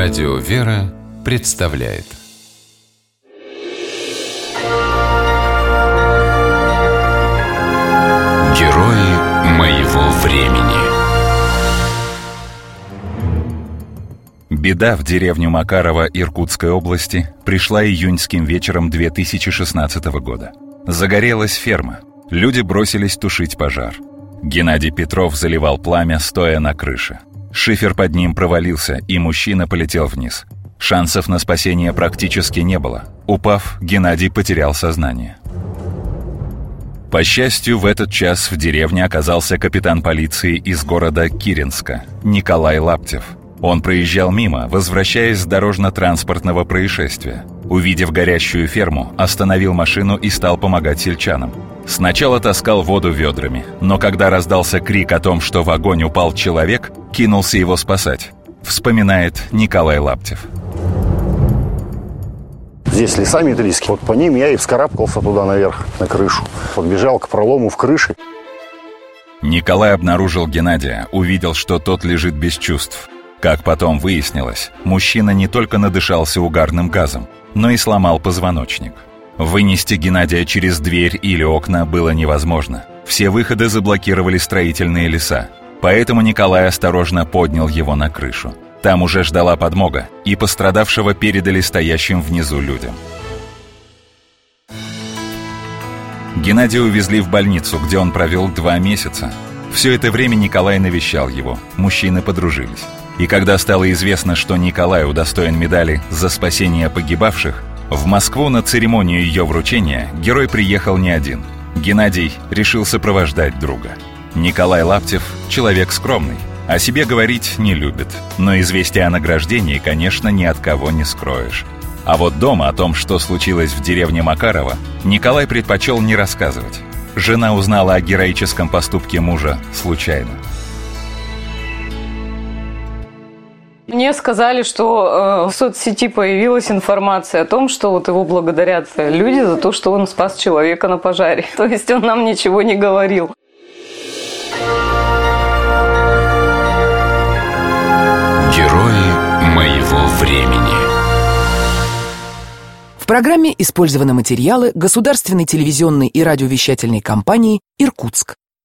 Радио «Вера» представляет Герои моего времени Беда в деревню Макарова Иркутской области пришла июньским вечером 2016 года. Загорелась ферма. Люди бросились тушить пожар. Геннадий Петров заливал пламя, стоя на крыше. Шифер под ним провалился, и мужчина полетел вниз. Шансов на спасение практически не было. Упав, Геннадий потерял сознание. По счастью, в этот час в деревне оказался капитан полиции из города Киринска, Николай Лаптев. Он проезжал мимо, возвращаясь с дорожно-транспортного происшествия. Увидев горящую ферму, остановил машину и стал помогать сельчанам. Сначала таскал воду ведрами, но когда раздался крик о том, что в огонь упал человек, кинулся его спасать. Вспоминает Николай Лаптев. Здесь леса метрические. Вот по ним я и вскарабкался туда наверх, на крышу. Подбежал к пролому в крыше. Николай обнаружил Геннадия, увидел, что тот лежит без чувств. Как потом выяснилось, мужчина не только надышался угарным газом, но и сломал позвоночник. Вынести Геннадия через дверь или окна было невозможно. Все выходы заблокировали строительные леса. Поэтому Николай осторожно поднял его на крышу. Там уже ждала подмога, и пострадавшего передали стоящим внизу людям. Геннадия увезли в больницу, где он провел два месяца. Все это время Николай навещал его, мужчины подружились. И когда стало известно, что Николай удостоен медали за спасение погибавших, в Москву на церемонию ее вручения герой приехал не один. Геннадий решил сопровождать друга. Николай Лаптев – человек скромный, о себе говорить не любит, но известие о награждении, конечно, ни от кого не скроешь. А вот дома о том, что случилось в деревне Макарова, Николай предпочел не рассказывать. Жена узнала о героическом поступке мужа случайно. Мне сказали, что э, в соцсети появилась информация о том, что вот его благодарят люди за то, что он спас человека на пожаре. То есть он нам ничего не говорил. Герои моего времени В программе использованы материалы государственной телевизионной и радиовещательной компании «Иркутск».